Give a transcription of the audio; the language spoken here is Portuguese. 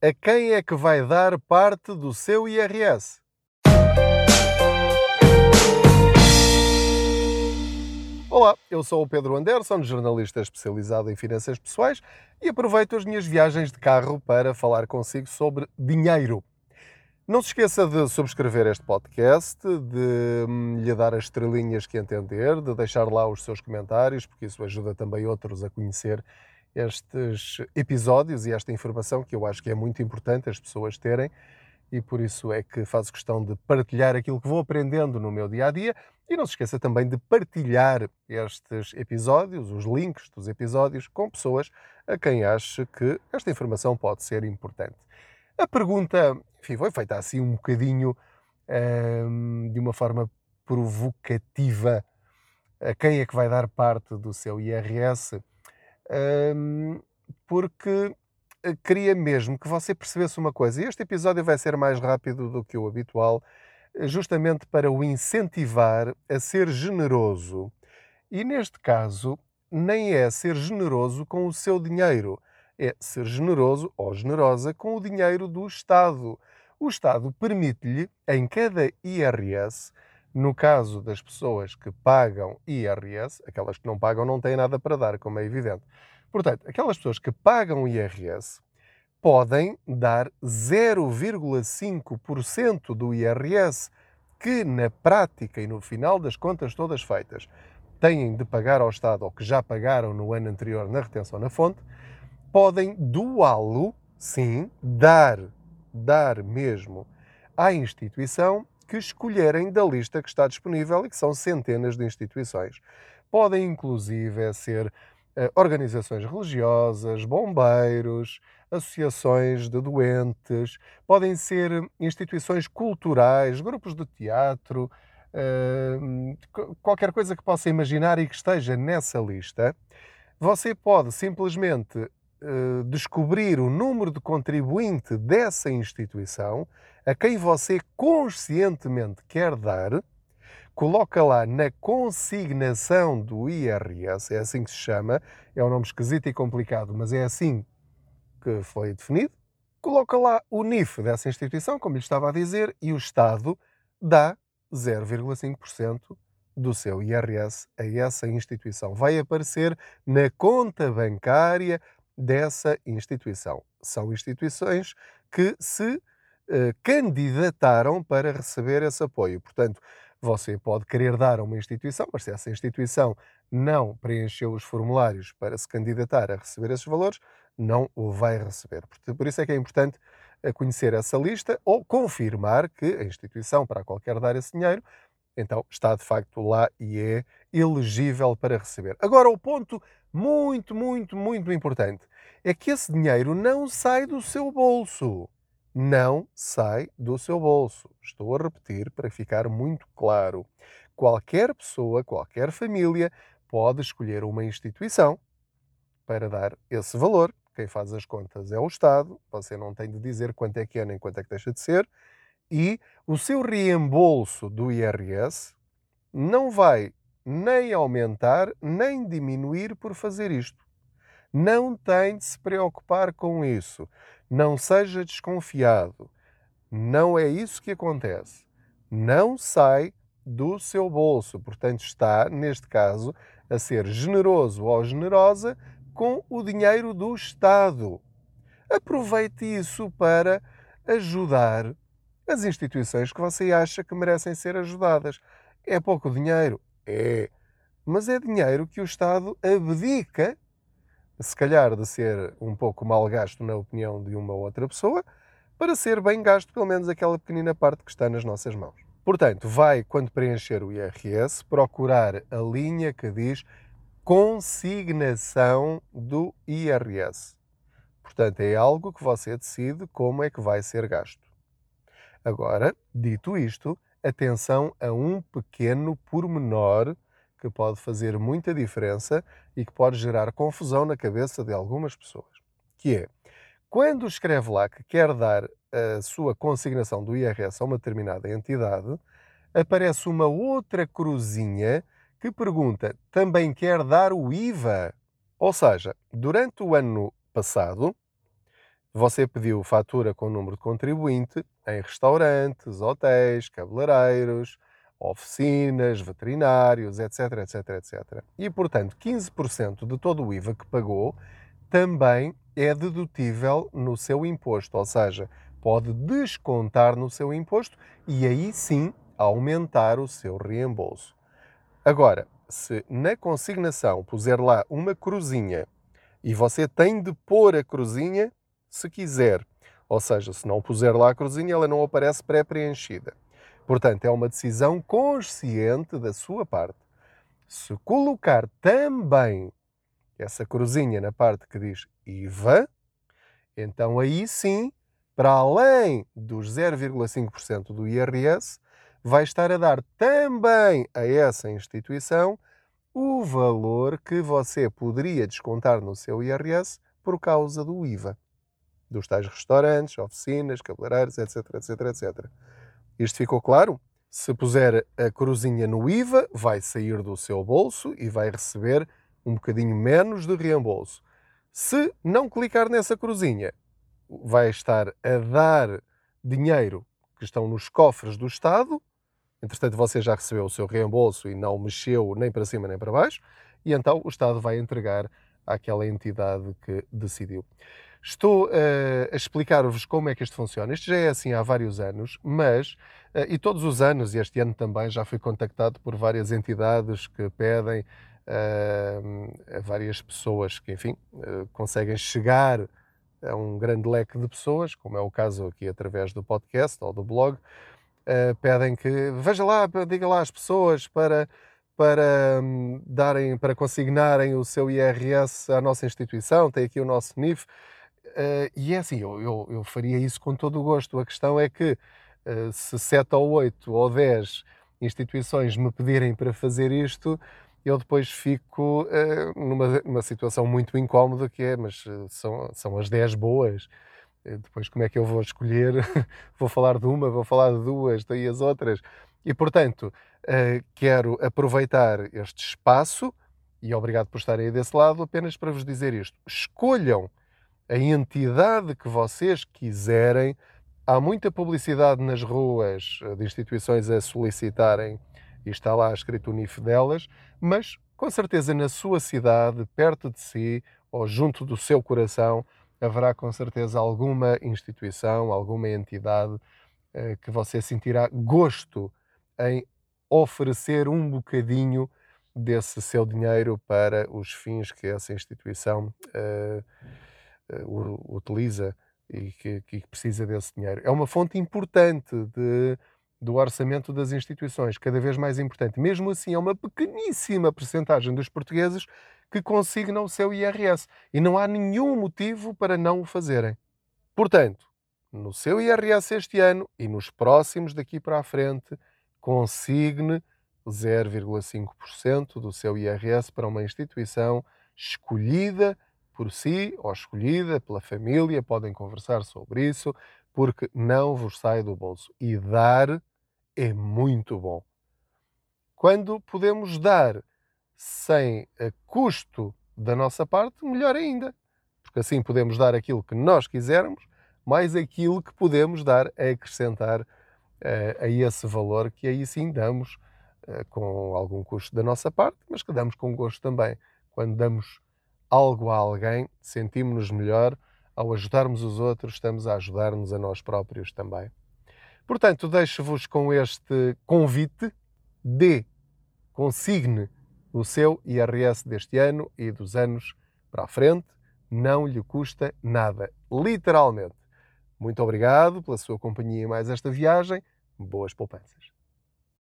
A quem é que vai dar parte do seu IRS? Olá, eu sou o Pedro Anderson, jornalista especializado em finanças pessoais e aproveito as minhas viagens de carro para falar consigo sobre dinheiro. Não se esqueça de subscrever este podcast, de hum, lhe dar as estrelinhas que entender, de deixar lá os seus comentários, porque isso ajuda também outros a conhecer estes episódios e esta informação que eu acho que é muito importante as pessoas terem e por isso é que faço questão de partilhar aquilo que vou aprendendo no meu dia a dia e não se esqueça também de partilhar estes episódios, os links dos episódios, com pessoas a quem acha que esta informação pode ser importante. A pergunta, enfim, foi feita assim um bocadinho hum, de uma forma provocativa. A quem é que vai dar parte do seu IRS? Porque eh, queria mesmo que você percebesse uma coisa. Este episódio vai ser mais rápido do que o habitual, eh, justamente para o incentivar a ser generoso. E neste caso, nem é ser generoso com o seu dinheiro é ser generoso ou generosa com o dinheiro do Estado. O Estado permite-lhe, em cada IRS, no caso das pessoas que pagam IRS, aquelas que não pagam não têm nada para dar, como é evidente. Portanto, aquelas pessoas que pagam IRS podem dar 0,5% do IRS que, na prática e no final das contas todas feitas, têm de pagar ao Estado ou que já pagaram no ano anterior na retenção na fonte, podem doá-lo, sim, dar, dar mesmo à instituição que escolherem da lista que está disponível e que são centenas de instituições. Podem, inclusive, ser eh, organizações religiosas, bombeiros, associações de doentes, podem ser instituições culturais, grupos de teatro, eh, qualquer coisa que possa imaginar e que esteja nessa lista. Você pode simplesmente eh, descobrir o número de contribuinte dessa instituição a quem você conscientemente quer dar, coloca lá na consignação do IRS, é assim que se chama, é um nome esquisito e complicado, mas é assim que foi definido. Coloca lá o NIF dessa instituição, como lhe estava a dizer, e o Estado dá 0,5% do seu IRS a essa instituição. Vai aparecer na conta bancária dessa instituição. São instituições que se eh, candidataram para receber esse apoio. Portanto, você pode querer dar a uma instituição, mas se essa instituição não preencheu os formulários para se candidatar a receber esses valores, não o vai receber. Por isso é que é importante eh, conhecer essa lista ou confirmar que a instituição para a qual quer dar esse dinheiro, então está de facto lá e é elegível para receber. Agora, o ponto muito, muito, muito importante é que esse dinheiro não sai do seu bolso. Não sai do seu bolso. Estou a repetir para ficar muito claro. Qualquer pessoa, qualquer família pode escolher uma instituição para dar esse valor. Quem faz as contas é o Estado. Você não tem de dizer quanto é que é nem quanto é que deixa de ser. E o seu reembolso do IRS não vai nem aumentar nem diminuir por fazer isto. Não tem de se preocupar com isso. Não seja desconfiado. Não é isso que acontece. Não sai do seu bolso. Portanto, está, neste caso, a ser generoso ou generosa com o dinheiro do Estado. Aproveite isso para ajudar as instituições que você acha que merecem ser ajudadas. É pouco dinheiro? É. Mas é dinheiro que o Estado abdica, se calhar de ser um pouco mal gasto na opinião de uma outra pessoa, para ser bem gasto pelo menos aquela pequenina parte que está nas nossas mãos. Portanto, vai, quando preencher o IRS, procurar a linha que diz consignação do IRS. Portanto, é algo que você decide como é que vai ser gasto. Agora, dito isto, atenção a um pequeno pormenor que pode fazer muita diferença e que pode gerar confusão na cabeça de algumas pessoas, que é quando escreve lá que quer dar a sua consignação do IRS a uma determinada entidade, aparece uma outra cruzinha que pergunta: também quer dar o IVA? Ou seja, durante o ano passado, você pediu fatura com número de contribuinte em restaurantes, hotéis, cabeleireiros, oficinas, veterinários, etc, etc, etc. E, portanto, 15% de todo o IVA que pagou também é dedutível no seu imposto, ou seja, pode descontar no seu imposto e aí sim aumentar o seu reembolso. Agora, se na consignação puser lá uma cruzinha e você tem de pôr a cruzinha se quiser, ou seja, se não puser lá a cruzinha, ela não aparece pré-preenchida. Portanto, é uma decisão consciente da sua parte. Se colocar também essa cruzinha na parte que diz IVA, então aí sim, para além dos 0,5% do IRS, vai estar a dar também a essa instituição o valor que você poderia descontar no seu IRS por causa do IVA. Dos tais restaurantes, oficinas, cabeleireiros, etc, etc, etc. Isto ficou claro? Se puser a cruzinha no IVA, vai sair do seu bolso e vai receber um bocadinho menos de reembolso. Se não clicar nessa cruzinha, vai estar a dar dinheiro que estão nos cofres do Estado. Entretanto, você já recebeu o seu reembolso e não mexeu nem para cima nem para baixo, e então o Estado vai entregar àquela entidade que decidiu. Estou uh, a explicar-vos como é que isto funciona. Isto já é assim há vários anos, mas, uh, e todos os anos, e este ano também, já fui contactado por várias entidades que pedem uh, a várias pessoas que, enfim, conseguem chegar a um grande leque de pessoas, como é o caso aqui através do podcast ou do blog, pedem que veja lá, diga lá às pessoas para para um, darem, para consignarem o seu IRS à nossa instituição, tem aqui o nosso NIF. Uh, e é assim, eu, eu, eu, faria isso com todo o gosto. A questão é que uh, se 7 ou 8 ou 10 instituições me pedirem para fazer isto, eu depois fico uh, numa, numa situação muito incómoda que é, mas são, são as 10 boas. Depois como é que eu vou escolher? vou falar de uma, vou falar de duas, daí as outras. E portanto, quero aproveitar este espaço, e obrigado por estarem aí desse lado, apenas para vos dizer isto. Escolham a entidade que vocês quiserem. Há muita publicidade nas ruas de instituições a solicitarem, e está lá escrito o NIF delas, mas com certeza na sua cidade, perto de si ou junto do seu coração, haverá com certeza alguma instituição, alguma entidade eh, que você sentirá gosto em oferecer um bocadinho desse seu dinheiro para os fins que essa instituição uh, uh, utiliza e que, que, precisa desse dinheiro. É uma fonte importante de, do orçamento das instituições, cada vez mais importante. Mesmo assim, é uma pequeníssima percentagem dos portugueses que consignam o seu IRS e não há nenhum motivo para não o fazerem. Portanto, no seu IRS este ano e nos próximos daqui para a frente, consigne 0,5% do seu IRS para uma instituição escolhida por si ou escolhida pela família, podem conversar sobre isso, porque não vos sai do bolso. E dar é muito bom. Quando podemos dar sem custo da nossa parte, melhor ainda. Porque assim podemos dar aquilo que nós quisermos, mais aquilo que podemos dar a acrescentar uh, a esse valor que aí sim damos uh, com algum custo da nossa parte, mas que damos com gosto também. Quando damos algo a alguém, sentimos-nos melhor. Ao ajudarmos os outros, estamos a ajudar-nos a nós próprios também. Portanto, deixo-vos com este convite de consigne o seu IRS deste ano e dos anos para a frente. Não lhe custa nada, literalmente. Muito obrigado pela sua companhia em mais esta viagem. Boas poupanças.